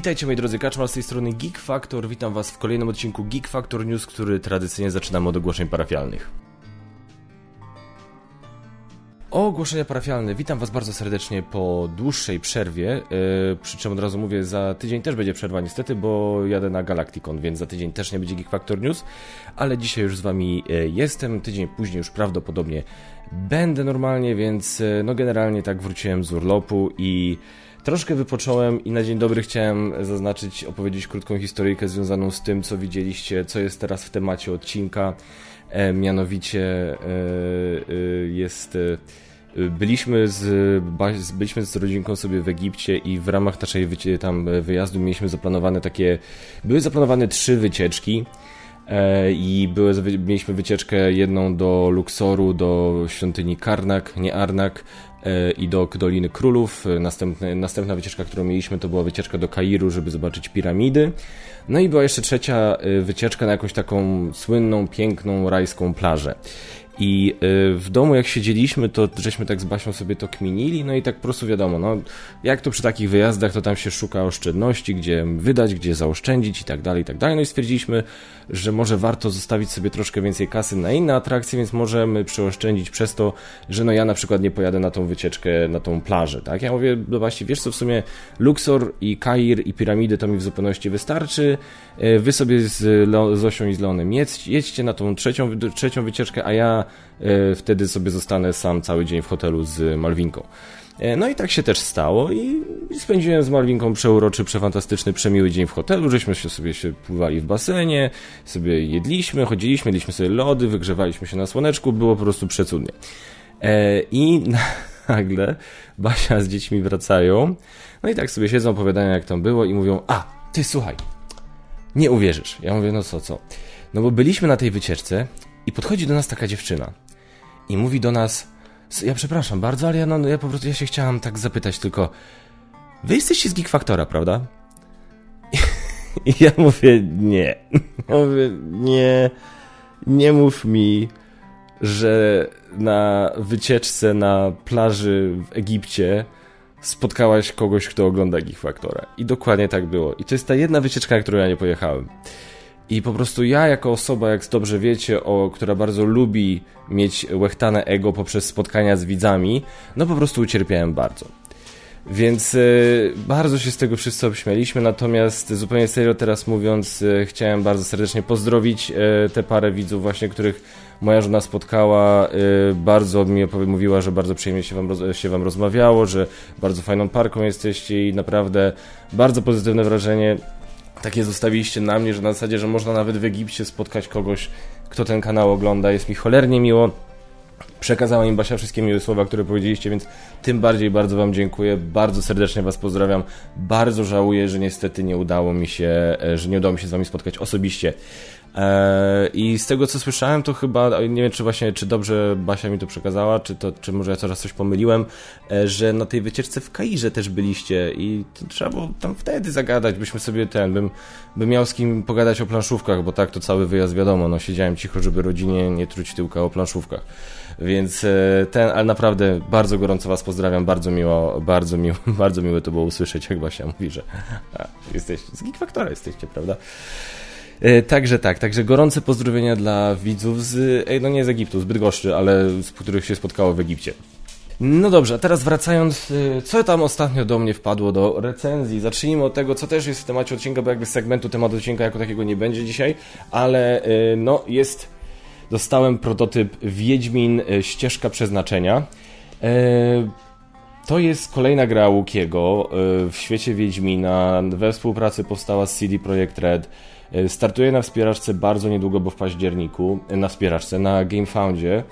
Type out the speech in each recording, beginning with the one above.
Witajcie moi drodzy, Kaczmar z tej strony Geek Factor. Witam was w kolejnym odcinku Geek Factor News, który tradycyjnie zaczynamy od ogłoszeń parafialnych. O ogłoszenia parafialne. Witam Was bardzo serdecznie po dłuższej przerwie. Yy, przy czym od razu mówię, za tydzień też będzie przerwa niestety, bo jadę na Galacticon, więc za tydzień też nie będzie Geek Factor News, ale dzisiaj już z Wami yy, jestem. Tydzień później już prawdopodobnie będę normalnie, więc yy, no generalnie tak wróciłem z urlopu i Troszkę wypocząłem i na dzień dobry chciałem zaznaczyć, opowiedzieć krótką historyjkę związaną z tym, co widzieliście, co jest teraz w temacie odcinka. E, mianowicie e, e, jest. Byliśmy z, byliśmy z rodzinką sobie w Egipcie i w ramach naszej tam wyjazdu mieliśmy zaplanowane takie, były zaplanowane trzy wycieczki i były, mieliśmy wycieczkę jedną do Luksoru, do świątyni Karnak, nie Arnak, i do Doliny Królów. Następny, następna wycieczka, którą mieliśmy, to była wycieczka do Kairu, żeby zobaczyć piramidy. No i była jeszcze trzecia wycieczka na jakąś taką słynną, piękną, rajską plażę. I y, w domu jak siedzieliśmy, to żeśmy tak z Basią sobie to kminili, no i tak po prostu wiadomo, no jak to przy takich wyjazdach, to tam się szuka oszczędności, gdzie wydać, gdzie zaoszczędzić i tak dalej, i tak dalej. No i stwierdziliśmy, że może warto zostawić sobie troszkę więcej kasy na inne atrakcje, więc możemy przeoszczędzić przez to, że no ja na przykład nie pojadę na tą wycieczkę, na tą plażę, tak? Ja mówię, no właśnie, wiesz co, w sumie Luxor i Kair i piramidy to mi w zupełności wystarczy, e, wy sobie z Zosią i z Leonem jedźcie na tą trzecią, trzecią wycieczkę, a ja wtedy sobie zostanę sam cały dzień w hotelu z Malwinką. E, no i tak się też stało i spędziłem z Malwinką przeuroczy, przefantastyczny, przemiły dzień w hotelu, żeśmy się sobie się pływali w basenie, sobie jedliśmy, chodziliśmy, jedliśmy sobie lody, wygrzewaliśmy się na słoneczku, było po prostu przecudnie. E, I nagle Basia z dziećmi wracają, no i tak sobie siedzą, opowiadają jak tam było i mówią, a, ty słuchaj, nie uwierzysz. Ja mówię, no co, co? No bo byliśmy na tej wycieczce i podchodzi do nas taka dziewczyna i mówi do nas, ja przepraszam bardzo, ale ja, no, ja po prostu ja się chciałam tak zapytać tylko, wy jesteście z Geek prawda? I ja mówię, nie. Ja mówię, nie, nie mów mi, że na wycieczce na plaży w Egipcie spotkałaś kogoś, kto ogląda Geek. I dokładnie tak było. I to jest ta jedna wycieczka, na którą ja nie pojechałem. I po prostu ja, jako osoba, jak dobrze wiecie, o, która bardzo lubi mieć łechtane ego poprzez spotkania z widzami, no po prostu ucierpiałem bardzo. Więc y, bardzo się z tego wszyscy obśmialiśmy, natomiast zupełnie serio teraz mówiąc, y, chciałem bardzo serdecznie pozdrowić y, te parę widzów właśnie, których moja żona spotkała, bardzo mi mówiła, że bardzo przyjemnie się wam, się wam rozmawiało, że bardzo fajną parką jesteście i naprawdę bardzo pozytywne wrażenie takie zostawiliście na mnie, że na zasadzie, że można nawet w Egipcie spotkać kogoś, kto ten kanał ogląda. Jest mi cholernie miło. Przekazała im Basia wszystkie miłe słowa, które powiedzieliście, więc tym bardziej bardzo Wam dziękuję. Bardzo serdecznie Was pozdrawiam. Bardzo żałuję, że niestety nie udało mi się, e, że nie udało mi się z Wami spotkać osobiście. E, I z tego co słyszałem, to chyba, nie wiem czy właśnie, czy dobrze Basia mi to przekazała, czy, to, czy może ja coraz coś pomyliłem, e, że na tej wycieczce w Kairze też byliście i trzeba było tam wtedy zagadać, byśmy sobie ten, bym, bym miał z kim pogadać o planszówkach, bo tak to cały wyjazd wiadomo, no siedziałem cicho, żeby rodzinie nie truć tyłka o planszówkach. Więc e, ten, ale naprawdę bardzo gorąco Was pozdrawiam, bardzo miło, bardzo miło, bardzo miło to było usłyszeć, jak Basia mówi, że a, jesteście, z Geek Factora jesteście, prawda? E, także tak, także gorące pozdrowienia dla widzów z, no nie z Egiptu, z Bydgoszczy, ale z których się spotkało w Egipcie. No dobrze, a teraz wracając, e, co tam ostatnio do mnie wpadło do recenzji? Zacznijmy od tego, co też jest w temacie odcinka, bo jakby segmentu tematu odcinka jako takiego nie będzie dzisiaj, ale e, no jest, dostałem prototyp Wiedźmin Ścieżka Przeznaczenia. To jest kolejna gra Łukiego w świecie Wiedźmina. We współpracy powstała z CD Projekt Red. E, startuję na wspieraczce bardzo niedługo, bo w październiku, e, na wspieraczce, na GameFoundzie.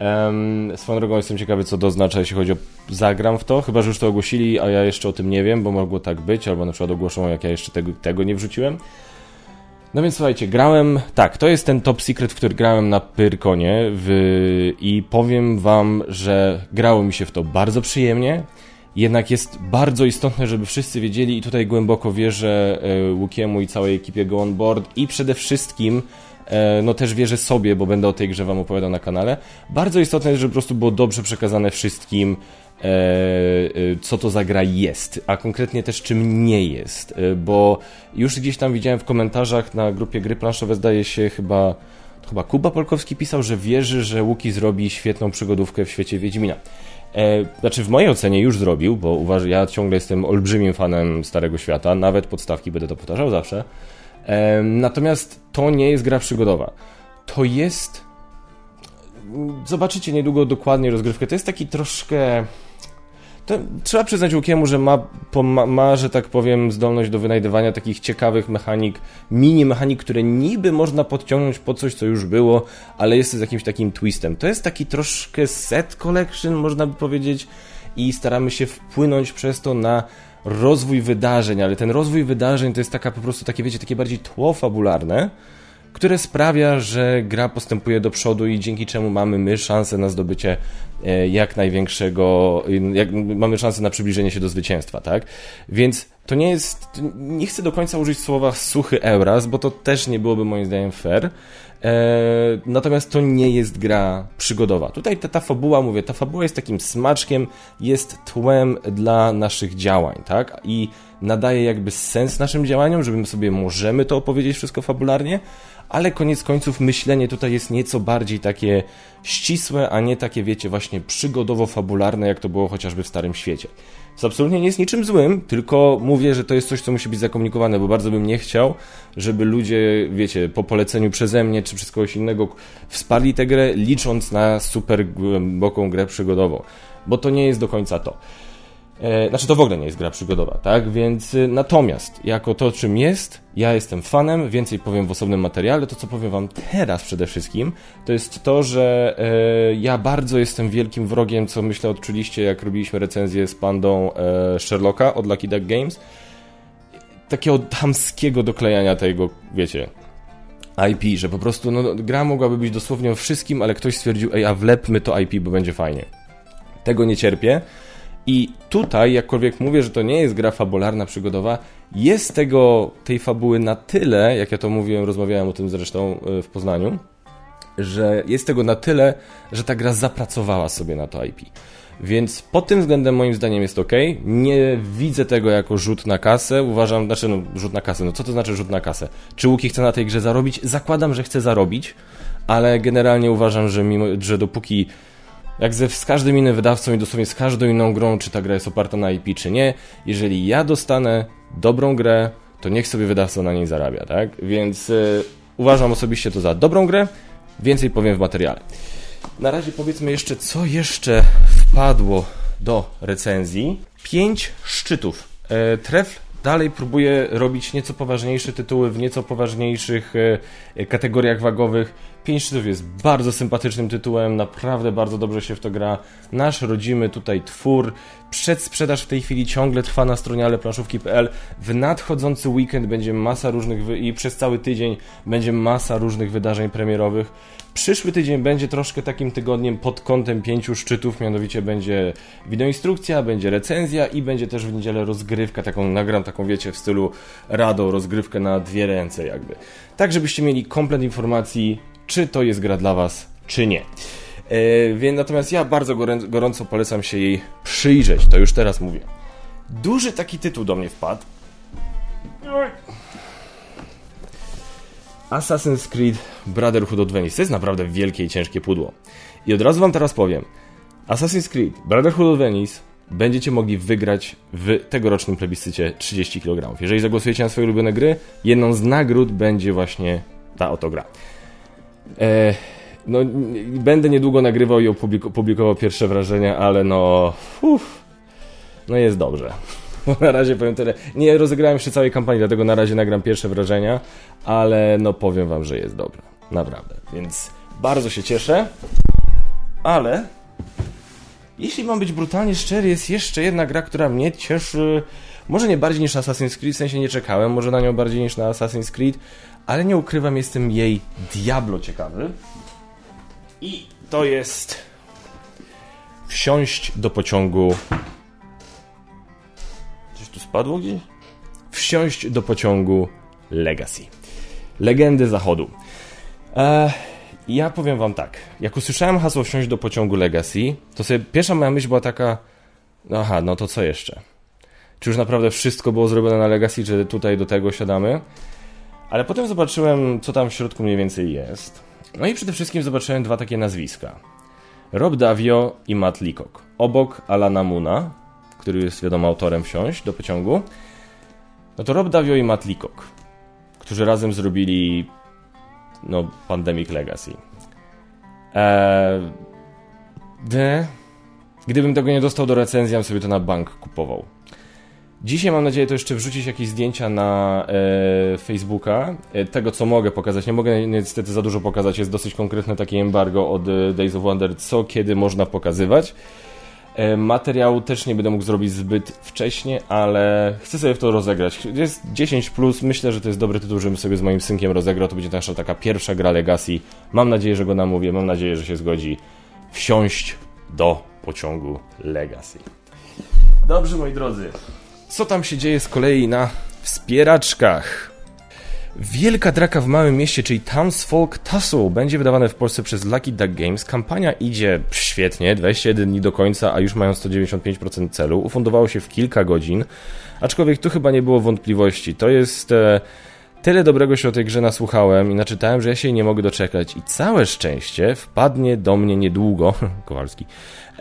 Um, swoją drogą jestem ciekawy, co to oznacza, jeśli chodzi o zagram w to, chyba, że już to ogłosili, a ja jeszcze o tym nie wiem, bo mogło tak być, albo na przykład ogłoszą, jak ja jeszcze tego, tego nie wrzuciłem. No więc słuchajcie, grałem, tak, to jest ten top secret, w który grałem na Pyrkonie w, i powiem wam, że grało mi się w to bardzo przyjemnie jednak jest bardzo istotne, żeby wszyscy wiedzieli i tutaj głęboko wierzę e, Łukiemu i całej ekipie Go On Board i przede wszystkim e, no też wierzę sobie, bo będę o tej grze wam opowiadał na kanale. Bardzo istotne jest, żeby po prostu było dobrze przekazane wszystkim, e, co to za gra jest, a konkretnie też czym nie jest, bo już gdzieś tam widziałem w komentarzach na grupie gry planszowe, zdaje się chyba chyba Kuba Polkowski pisał, że wierzy, że Łuki zrobi świetną przygodówkę w świecie Wiedźmina. E, znaczy w mojej ocenie już zrobił, bo uważam, ja ciągle jestem olbrzymim fanem Starego Świata, nawet podstawki będę to powtarzał zawsze. E, natomiast to nie jest gra przygodowa. To jest... Zobaczycie niedługo dokładnie rozgrywkę. To jest taki troszkę trzeba przyznać Łukiemu, że ma, ma, że tak powiem, zdolność do wynajdywania takich ciekawych mechanik, mini mechanik, które niby można podciągnąć po coś, co już było, ale jest z jakimś takim twistem. To jest taki troszkę set collection, można by powiedzieć, i staramy się wpłynąć przez to na rozwój wydarzeń, ale ten rozwój wydarzeń to jest taka po prostu takie, wiecie, takie bardziej tło fabularne, które sprawia, że gra postępuje do przodu i dzięki czemu mamy my szansę na zdobycie e, jak największego, jak, mamy szansę na przybliżenie się do zwycięstwa, tak? Więc to nie jest, nie chcę do końca użyć słowa suchy Euras, bo to też nie byłoby moim zdaniem fair, e, natomiast to nie jest gra przygodowa. Tutaj ta, ta fabuła, mówię, ta fabuła jest takim smaczkiem, jest tłem dla naszych działań, tak? I nadaje jakby sens naszym działaniom, żebym sobie możemy to opowiedzieć wszystko fabularnie, ale koniec końców myślenie tutaj jest nieco bardziej takie ścisłe, a nie takie, wiecie, właśnie przygodowo-fabularne, jak to było chociażby w Starym Świecie. To absolutnie nie jest niczym złym, tylko mówię, że to jest coś, co musi być zakomunikowane, bo bardzo bym nie chciał, żeby ludzie, wiecie, po poleceniu przeze mnie czy przez kogoś innego wsparli tę grę, licząc na super głęboką grę przygodową, bo to nie jest do końca to. E, znaczy to w ogóle nie jest gra przygodowa, tak? Więc y, natomiast jako to czym jest, ja jestem fanem, więcej powiem w osobnym materiale. To co powiem wam teraz przede wszystkim, to jest to, że e, ja bardzo jestem wielkim wrogiem, co myślę odczuliście, jak robiliśmy recenzję z pandą e, Sherlocka od Lucky Duck Games. Takiego hamskiego doklejania tego, wiecie, IP, że po prostu no, gra mogłaby być dosłownie o wszystkim, ale ktoś stwierdził, ej, a wlepmy to IP, bo będzie fajnie. Tego nie cierpię. I tutaj, jakkolwiek mówię, że to nie jest gra fabularna, przygodowa, jest tego, tej fabuły na tyle, jak ja to mówiłem, rozmawiałem o tym zresztą e, w Poznaniu, że jest tego na tyle, że ta gra zapracowała sobie na to IP. Więc pod tym względem moim zdaniem jest ok. Nie widzę tego jako rzut na kasę. Uważam, znaczy no, rzut na kasę. No co to znaczy rzut na kasę? Czy Łuki chce na tej grze zarobić? Zakładam, że chce zarobić, ale generalnie uważam, że, mimo, że dopóki jak ze, z każdym innym wydawcą i dosłownie z każdą inną grą, czy ta gra jest oparta na IP, czy nie, jeżeli ja dostanę dobrą grę, to niech sobie wydawca na niej zarabia, tak? Więc y, uważam osobiście to za dobrą grę, więcej powiem w materiale. Na razie powiedzmy jeszcze, co jeszcze wpadło do recenzji. Pięć szczytów. E, Trefl dalej próbuje robić nieco poważniejsze tytuły w nieco poważniejszych e, kategoriach wagowych. Pięć szczytów jest bardzo sympatycznym tytułem, naprawdę bardzo dobrze się w to gra. Nasz rodzimy tutaj twór. Przedsprzedaż w tej chwili ciągle trwa na stronie aleplanszówki.pl. W nadchodzący weekend będzie masa różnych i przez cały tydzień będzie masa różnych wydarzeń premierowych. Przyszły tydzień będzie troszkę takim tygodniem pod kątem pięciu szczytów, mianowicie będzie wideoinstrukcja, będzie recenzja i będzie też w niedzielę rozgrywka, taką nagram taką wiecie w stylu RADO, rozgrywkę na dwie ręce jakby. Tak, żebyście mieli komplet informacji, czy to jest gra dla Was, czy nie. Yy, więc natomiast ja bardzo gorąco polecam się jej przyjrzeć, to już teraz mówię. Duży taki tytuł do mnie wpadł. Assassin's Creed Brotherhood of Venice. To jest naprawdę wielkie i ciężkie pudło. I od razu wam teraz powiem. Assassin's Creed Brotherhood of Venice będziecie mogli wygrać w tegorocznym plebiscycie 30 kg. Jeżeli zagłosujecie na swoje ulubione gry, jedną z nagród będzie właśnie ta oto gra. E, no, będę niedługo nagrywał i opublikował pierwsze wrażenia, ale no... Uf, no jest dobrze. Na razie powiem tyle. Nie rozegrałem jeszcze całej kampanii, dlatego na razie nagram pierwsze wrażenia, ale no powiem wam, że jest dobra. Naprawdę. Więc bardzo się cieszę. Ale jeśli mam być brutalnie szczery, jest jeszcze jedna gra, która mnie cieszy. Może nie bardziej niż Assassin's Creed, w sensie nie czekałem, może na nią bardziej niż na Assassin's Creed, ale nie ukrywam, jestem jej diablo ciekawy. I to jest wsiąść do pociągu tu spadło gdzieś? Wsiąść do pociągu Legacy. Legendy Zachodu. E, ja powiem wam tak. Jak usłyszałem hasło wsiąść do pociągu Legacy, to sobie pierwsza moja myśl była taka, aha, no to co jeszcze? Czy już naprawdę wszystko było zrobione na Legacy, czy tutaj do tego siadamy? Ale potem zobaczyłem, co tam w środku mniej więcej jest. No i przede wszystkim zobaczyłem dwa takie nazwiska. Rob Davio i Matt Leacock. Obok Alana Muna, który jest wiadomo autorem wsiąść do pociągu. No to Rob Davio i Matt Leacock, którzy razem zrobili no, Pandemic Legacy. Eee, de, gdybym tego nie dostał do recenzji, bym sobie to na bank kupował. Dzisiaj mam nadzieję to jeszcze wrzucić jakieś zdjęcia na e, Facebooka. E, tego, co mogę pokazać. Nie mogę niestety za dużo pokazać. Jest dosyć konkretne takie embargo od e, Days of Wonder, co kiedy można pokazywać. E, materiału też nie będę mógł zrobić zbyt wcześnie, ale chcę sobie w to rozegrać. Jest 10, plus, myślę, że to jest dobry tytuł, żebym sobie z moim synkiem rozegrał. To będzie nasza taka pierwsza gra Legacy. Mam nadzieję, że go namówię, mam nadzieję, że się zgodzi wsiąść do pociągu Legacy. Dobrze, moi drodzy. Co tam się dzieje z kolei na wspieraczkach? Wielka Draka w Małym Mieście, czyli Townsfolk Tussle, będzie wydawane w Polsce przez Lucky Duck Games. Kampania idzie świetnie, 21 dni do końca, a już mają 195% celu. Ufundowało się w kilka godzin, aczkolwiek tu chyba nie było wątpliwości. To jest... E, Tyle dobrego się o tej grze nasłuchałem i naczytałem, że ja się nie mogę doczekać. I całe szczęście wpadnie do mnie niedługo, Kowalski,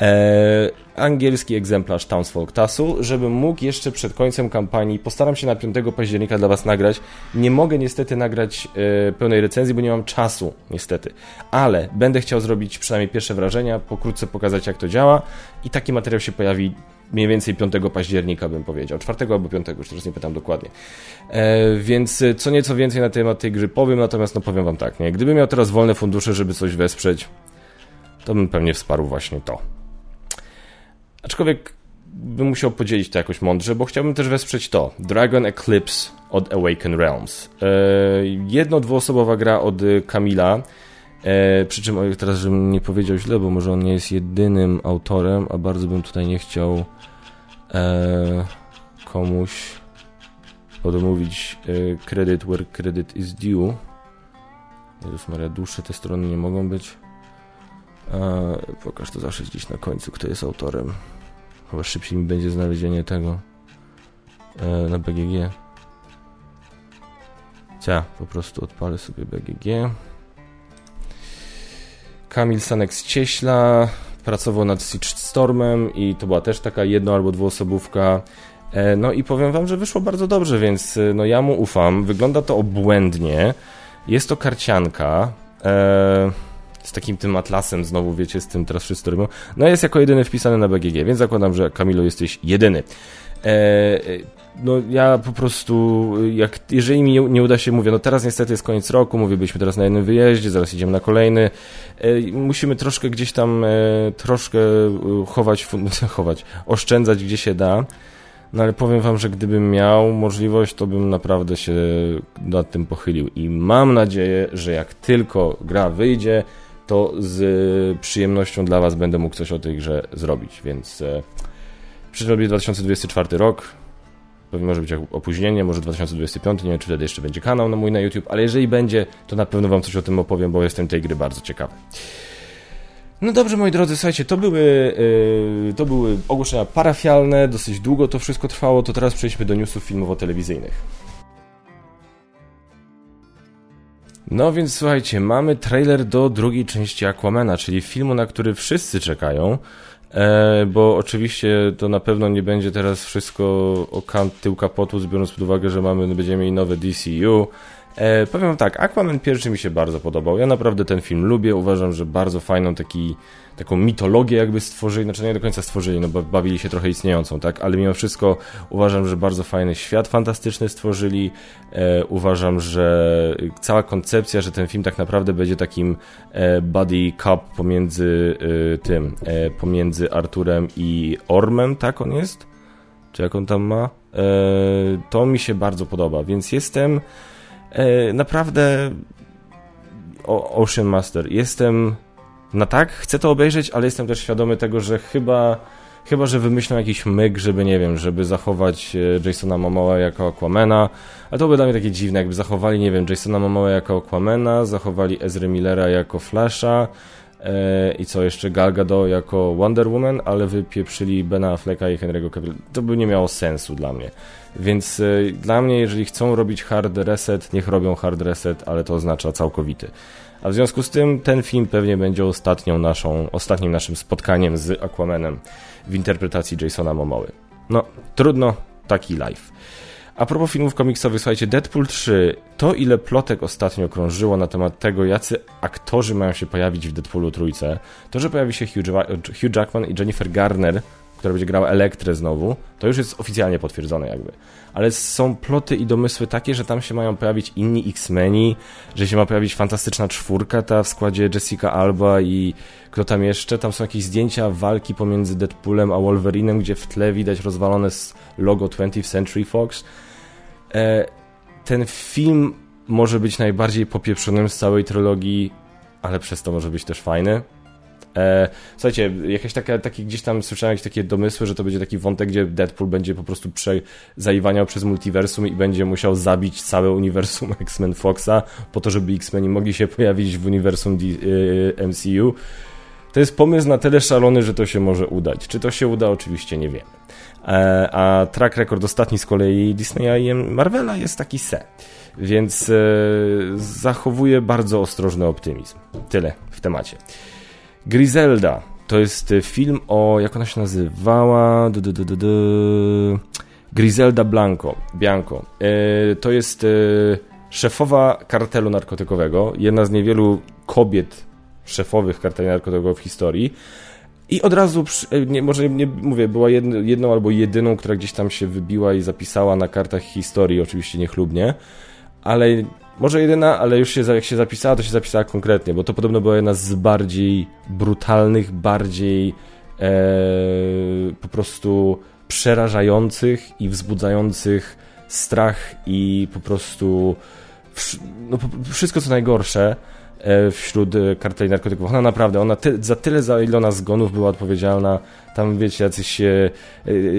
e, angielski egzemplarz Townsfolk Tussle, żebym mógł jeszcze przed końcem kampanii, postaram się na 5 października dla Was nagrać. Nie mogę niestety nagrać e, pełnej recenzji, bo nie mam czasu, niestety. Ale będę chciał zrobić przynajmniej pierwsze wrażenia, pokrótce pokazać jak to działa i taki materiał się pojawi mniej więcej 5 października bym powiedział, 4 albo 5, już teraz nie pytam dokładnie. E, więc co nieco więcej na temat tej gry powiem, natomiast no powiem wam tak, nie? Gdybym miał teraz wolne fundusze, żeby coś wesprzeć, to bym pewnie wsparł właśnie to. Aczkolwiek bym musiał podzielić to jakoś mądrze, bo chciałbym też wesprzeć to. Dragon Eclipse od Awaken Realms. E, jedno, dwuosobowa gra od Kamila, E, przy czym teraz, żebym nie powiedział źle, bo może on nie jest jedynym autorem, a bardzo bym tutaj nie chciał e, komuś odmówić e, credit where credit is due. Jezus Maria, dłuższe te strony nie mogą być. E, pokaż to zawsze gdzieś na końcu, kto jest autorem. Chyba szybciej mi będzie znalezienie tego e, na BGG. Cia, po prostu odpalę sobie BGG. Kamil Sanek z Cieśla pracował nad Siege Stormem i to była też taka jedno- albo dwuosobówka. E, no i powiem wam, że wyszło bardzo dobrze, więc e, no ja mu ufam. Wygląda to obłędnie. Jest to karcianka. E, z takim tym atlasem znowu, wiecie, z tym teraz wszyscy robią. No jest jako jedyny wpisany na BGG, więc zakładam, że Kamilu jesteś jedyny. No ja po prostu, jak, jeżeli mi nie, uda się, mówię, no teraz niestety jest koniec roku, mówię, byliśmy teraz na jednym wyjeździe, zaraz idziemy na kolejny, musimy troszkę gdzieś tam, troszkę chować, chować, oszczędzać gdzie się da, no ale powiem wam, że gdybym miał możliwość, to bym naprawdę się nad tym pochylił i mam nadzieję, że jak tylko gra wyjdzie, to z przyjemnością dla was będę mógł coś o tej grze zrobić, więc e, przyszedł 2024 rok, Może być opóźnienie, może 2025, nie wiem czy wtedy jeszcze będzie kanał na mój na YouTube, ale jeżeli będzie, to na pewno wam coś o tym opowiem, bo jestem tej gry bardzo ciekawy. No dobrze, moi drodzy, słuchajcie, to były, yy, to były ogłoszenia parafialne, dosyć długo to wszystko trwało, to teraz przejdźmy do newsów filmowo-telewizyjnych. No więc słuchajcie, mamy trailer do drugiej części Aquamana, czyli filmu, na który wszyscy czekają. E, bo oczywiście to na pewno nie będzie teraz wszystko o kant tył kapotu, biorąc pod uwagę, że mamy, będziemy mieli nowe DCU. E, powiem tak, Aquaman pierwszy mi się bardzo podobał. Ja naprawdę ten film lubię, uważam, że bardzo fajną taki taką mitologię jakby stworzyli, znaczy nie do końca stworzyli, no bo bawili się trochę istniejącą, tak, ale mimo wszystko uważam, że bardzo fajny świat fantastyczny stworzyli, e, uważam, że cała koncepcja, że ten film tak naprawdę będzie takim e, buddy cup pomiędzy e, tym, e, pomiędzy Arturem i Ormem, tak on jest? Czy jak on tam ma? E, to mi się bardzo podoba, więc jestem e, naprawdę Ocean Master, jestem na tak, chcę to obejrzeć, ale jestem też świadomy tego, że chyba Chyba, że wymyślą jakiś myk, żeby, nie wiem, żeby zachować e, Jasona Momoa jako Aquamana, a to by dla mnie takie dziwne, jakby zachowali, nie wiem, Jasona Momoa jako Aquamana, zachowali Ezra Millera jako Flasha, i co jeszcze Gal Gadot jako Wonder Woman, ale wypieprzyli Bena Afflecka i Henry'ego Cavill. To by nie miało sensu dla mnie. Więc y, dla mnie, jeżeli chcą robić hard reset, niech robią hard reset, ale to oznacza całkowity. A w związku z tym ten film pewnie będzie ostatnią naszą, ostatnim naszym spotkaniem z Aquamanem w interpretacji Jasona Momoły. No, trudno, taki live. A propos filmów komiksowych, słuchajcie, Deadpool 3, to ile plotek ostatnio krążyło na temat tego, jacy aktorzy mają się pojawić w Deadpoolu trójce, to, że pojawi się Hugh, Jackman i Jennifer Garner, która będzie grała Elektrę znowu, to już jest oficjalnie potwierdzone jakby. Ale są ploty i domysły takie, że tam się mają pojawić inni X-Meni, że się ma pojawić fantastyczna czwórka ta w składzie Jessica Alba i kto tam jeszcze. Tam są jakieś zdjęcia walki pomiędzy Deadpoolem a Wolverinem, gdzie w tle widać rozwalone logo 20th Century Fox. E, ten film może być najbardziej popieprzonym z całej trylogii, ale przez to może być też fajny. E, słuchajcie, jakieś takie, takie gdzieś tam słyszałem jakieś takie domysły, że to będzie taki wątek, gdzie Deadpool będzie po prostu prze, zaiwaniał przez multiversum i będzie musiał zabić całe uniwersum X-Men Foxa po to, żeby X-Meni mogli się pojawić w uniwersum D y, MCU. To jest pomysł na tyle szalony, że to się może udać. Czy to się uda? Oczywiście nie wiemy. E, a track record ostatni z kolei Disneya i Marvela jest taki se. Więc e, zachowuję bardzo ostrożny optymizm. Tyle w temacie. Griselda to jest film o, jak ona się nazywała? Du, du, du, Griselda Blanco. Bianco. E, to jest e, szefowa kartelu narkotykowego, jedna z niewielu kobiet szefowych kartelu narkotykowego w historii. I od razu, e, nie, może nie mówię, była jedno, jedną albo jedyną, która gdzieś tam się wybiła i zapisała na kartach historii, oczywiście niechlubnie, ale może jedyna, ale już się, jak się zapisała, to się zapisała konkretnie, bo to podobno była jedna z bardziej brutalnych, bardziej e, po prostu przerażających i wzbudzających strach i po prostu no, wszystko co najgorsze wśród karteli narkotyków. Ona naprawdę, ona ty, za tyle za ile ona zgonów była odpowiedzialna, tam wiecie, jacyś, e,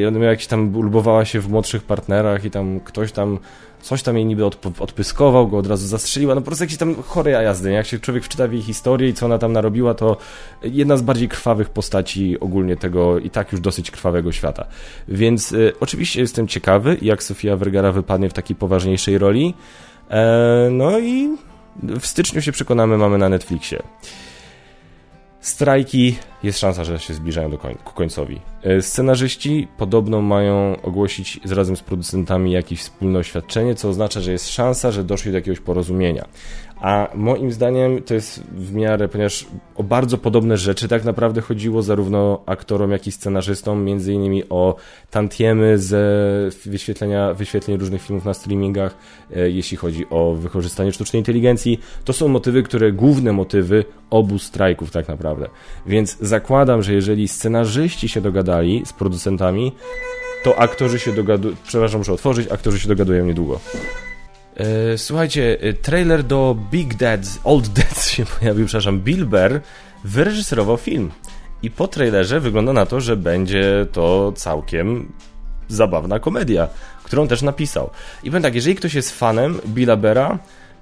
ona miała jakieś tam, ulubowała się w młodszych partnerach i tam ktoś tam coś tam jej niby odp odpyskował, go od razu zastrzeliła, no po prostu jakieś tam chore jazdy, jak się człowiek wczyta w jej historię i co ona tam narobiła, to jedna z bardziej krwawych postaci ogólnie tego i tak już dosyć krwawego świata. Więc oczywiście jestem ciekawy, jak Sofia Vergara wypadnie w takiej poważniejszej roli, e, no i w styczniu się przekonamy, mamy na Netflixie. Strajki, jest szansa, że się zbliżają do koń ku końcowi. E, scenarzyści podobno mają ogłosić razem z producentami jakieś wspólne oświadczenie, co oznacza, że jest szansa, że doszli do jakiegoś porozumienia. A moim zdaniem to jest w miarę, ponieważ o bardzo podobne rzeczy tak naprawdę chodziło zarówno aktorom, jak i scenarzystom, między innymi o tantiemy ze wyświetlenia, wyświetleń różnych filmów na streamingach, e, jeśli chodzi o wykorzystanie sztucznej inteligencji. To są motywy, które, główne motywy obu strajków tak naprawdę. Więc zakładam, że jeżeli scenarzyści się dogadali z producentami, to aktorzy się dogadują, przepraszam, muszę otworzyć, aktorzy się dogadują niedługo. E, słuchajcie, e, trailer do Big Dads, Old Dads się pojawił, przepraszam, Bill Burr wyreżyserował film. I po trailerze wygląda na to, że będzie to całkiem zabawna komedia, którą też napisał. I powiem tak, jeżeli ktoś jest fanem Billa Bera,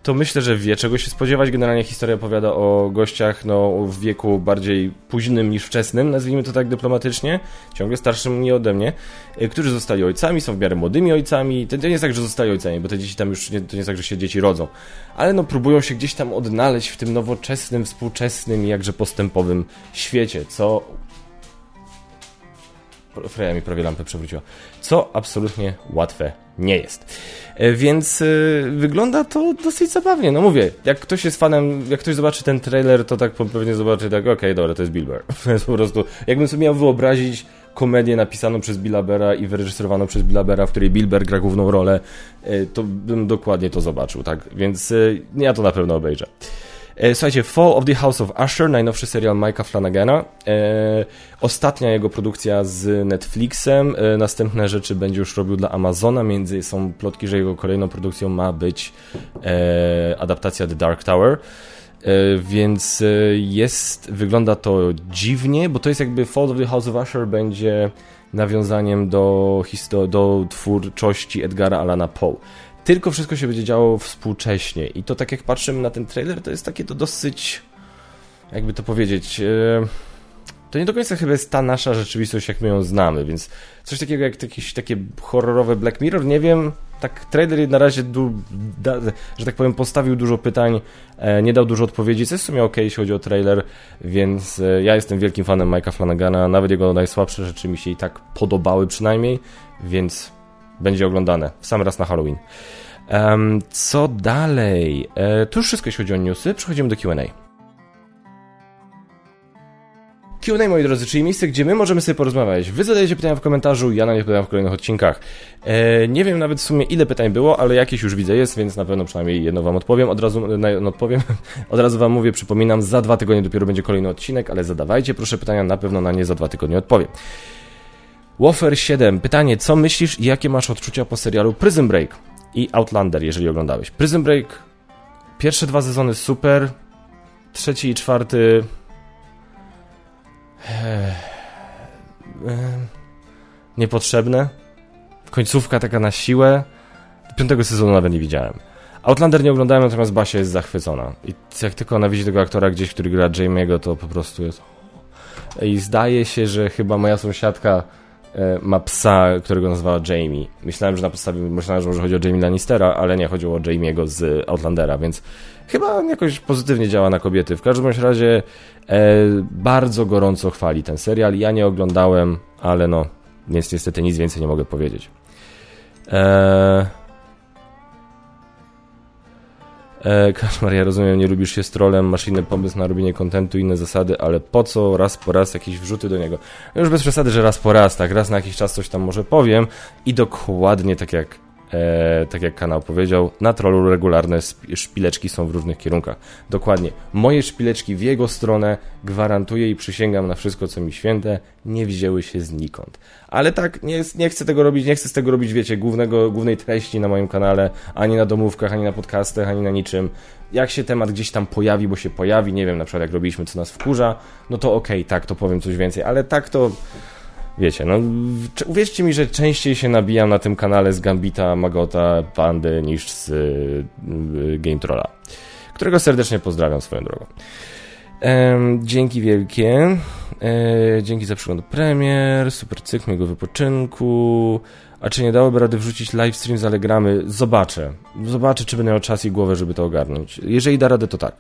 to myślę, że wie czego się spodziewać. Generalnie historia opowiada o gościach no, w wieku bardziej późnym niż wczesnym, nazwijmy to tak dyplomatycznie, ciągle starszym nie ode mnie, y, którzy zostali ojcami, są w miarę młodymi ojcami. To nie jest tak, że zostali ojcami, bo te dzieci tam już nie, to nie jest tak, że się dzieci rodzą, ale no próbują się gdzieś tam odnaleźć w tym nowoczesnym, współczesnym i jakże postępowym świecie, co Freya mi prawie lampę przewróciła. Co absolutnie łatwe nie jest. E, więc yy, wygląda to dosyć zabawnie. No mówię, jak ktoś jest fanem, jak ktoś zobaczy ten trailer, to tak pewnie zobaczy tak, okej, okay, dobra, to jest Bill Burr. To jest po prostu, jakbym sobie miał wyobrazić komedię napisaną przez Billa Bera i wyreżyserowaną przez Billa Bera, w której Bill Burr gra główną rolę, yy, to bym dokładnie to zobaczył, tak? Więc yy, ja to na pewno obejrzę. E, słuchajcie, Fall of the House of Usher, najnowszy serial Mike'a Flanagana. E, ostatnia jego produkcja z Netflixem. E, następne rzeczy będzie już robił dla Amazona. Między są plotki, że jego kolejną produkcją ma być adaptacja The Dark Tower. więc jest, wygląda to dziwnie, bo to jest jakby Fall of the House of Usher będzie nawiązaniem do, do twórczości Edgara Alana Poe. Tylko wszystko się będzie działo współcześnie. I to tak jak patrzymy na ten trailer, to jest takie to dosyć, jakby to powiedzieć, to nie do końca chyba jest ta nasza rzeczywistość, jak my ją znamy, więc coś takiego jak jakieś takie horrorowe Black Mirror, nie wiem, tak trailer na razie, du, da, że tak powiem, postawił dużo pytań, e, nie dał dużo odpowiedzi, co jest w sumie ok, jeśli chodzi o trailer, więc e, ja jestem wielkim fanem Mike'a Flanagana, nawet jego najsłabsze rzeczy mi się i tak podobały przynajmniej, więc będzie oglądane w sam raz na Halloween. Um, co dalej? E, to już wszystko, jeśli chodzi o newsy. Przechodzimy do Q&A. Q&A, moi drodzy, czyli miejsce, gdzie my możemy sobie porozmawiać. Wy zadajecie pytania w komentarzu, ja na nie odpowiadam w kolejnych odcinkach. E, nie wiem nawet w sumie ile pytań było, ale jakieś już widzę jest, więc na pewno przynajmniej jedno wam odpowiem. Od razu na, no, odpowiem. Od razu wam mówię, przypominam, za dwa tygodnie dopiero będzie kolejny odcinek, ale zadawajcie proszę pytania, na pewno na nie za dwa tygodnie odpowiem. Wafer 7. Pytanie, co myślisz i jakie masz odczucia po serialu Prison Break i Outlander, jeżeli oglądałeś? Prison Break, pierwsze dwa sezony super, trzeci i czwarty niepotrzebne. Końcówka taka na siłę. Piątego sezonu nawet nie widziałem. Outlander nie oglądałem, natomiast Basia jest zachwycona. I jak tylko ona widzi tego aktora gdzieś, który gra Jamie'ego, to po prostu jest... I zdaje się, że chyba moja sąsiadka ma psa, którego nazywała Jamie. Myślałem, że na podstawie, myślałem, że może chodzi o Jamie Lannistera, ale nie, chodziło o Jamie'ego z Outlandera, więc chyba jakoś pozytywnie działa na kobiety. W każdym razie e, bardzo gorąco chwali ten serial. Ja nie oglądałem, ale no, więc niestety nic więcej nie mogę powiedzieć. E, e, Kaszmar, ja rozumiem, nie lubisz się z trolem, masz inny pomysł na robienie kontentu, inne zasady, ale po co raz po raz jakieś wrzuty do niego? Już bez przesady, że raz po raz, tak, raz na jakiś czas coś tam może powiem i dokładnie tak jak E, tak jak kanał powiedział, na trollu regularne szpileczki są w różnych kierunkach. Dokładnie. Moje szpileczki w jego stronę, gwarantuję i przysięgam na wszystko, co mi święte, nie wzięły się znikąd. Ale tak, nie, nie chcę tego robić, nie chcę z tego robić, wiecie, głównego, głównej treści na moim kanale, ani na domówkach, ani na podcastach, ani na niczym. Jak się temat gdzieś tam pojawi, bo się pojawi, nie wiem, na przykład jak robiliśmy, co nas wkurza, no to okej, okay, tak, to powiem coś więcej, ale tak to wiecie, no uwierzcie mi, że częściej się nabijam na tym kanale z Gambita, Magota, Pandy niż z y, Game Trolla, którego serdecznie pozdrawiam swoją drogą. dzięki wielkie. E, dzięki za przygląd premier, super cykl mojego wypoczynku. A czy nie dałoby rady wrzucić livestream z Allegramy? Zobaczę. Zobaczę, czy będę miał czas i głowę, żeby to ogarnąć. Jeżeli da radę, to tak.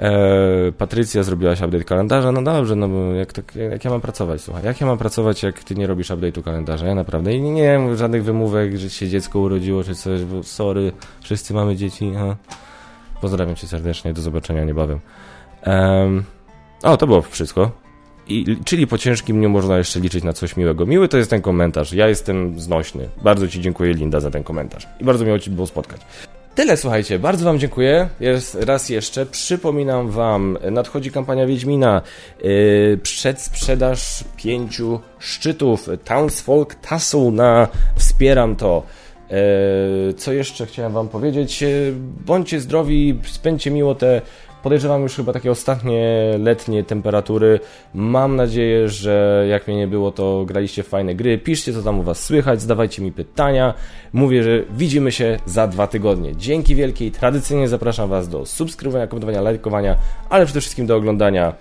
E, Patrycja, zrobiłaś update kalendarza, no dobrze, no bo jak, tak, jak ja mam pracować, słuchaj, jak ja mam pracować, jak ty nie robisz update'u kalendarza, ja naprawdę nie, nie mam żadnych wymówek, że się dziecko urodziło, czy coś, bo sorry, wszyscy mamy dzieci, aha. Pozdrawiam cię serdecznie, do zobaczenia niebawem. Um, o, to było wszystko. I, czyli po ciężkim dniu można jeszcze liczyć na coś miłego. Miły to jest ten komentarz. Ja jestem znośny. Bardzo Ci dziękuję, Linda, za ten komentarz. I bardzo miło Ci było spotkać. Tyle, słuchajcie, bardzo Wam dziękuję. Raz jeszcze przypominam Wam, nadchodzi kampania Wiedźmina, yy, przedsprzedaż pięciu szczytów, Townsfolk Tassel na Wspieram to. Yy, co jeszcze chciałem Wam powiedzieć? Yy, bądźcie zdrowi, spędźcie miło te Podejrzewam już chyba takie ostatnie letnie temperatury. Mam nadzieję, że jak mnie nie było, to graliście w fajne gry. Piszcie, co tam u Was słychać, zadawajcie mi pytania. Mówię, że widzimy się za dwa tygodnie. Dzięki wielkiej. Tradycyjnie zapraszam Was do subskrybowania, komentowania, lajkowania, ale przede wszystkim do oglądania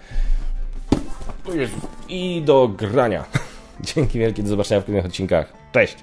i do grania. Dzięki wielkie, do zobaczenia w kolejnych odcinkach. Cześć!